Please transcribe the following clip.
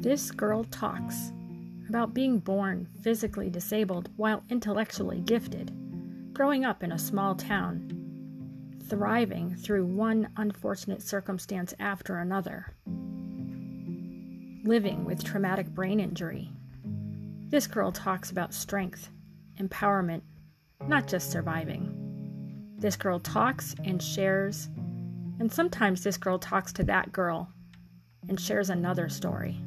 This girl talks about being born physically disabled while intellectually gifted, growing up in a small town, thriving through one unfortunate circumstance after another, living with traumatic brain injury. This girl talks about strength, empowerment, not just surviving. This girl talks and shares, and sometimes this girl talks to that girl and shares another story.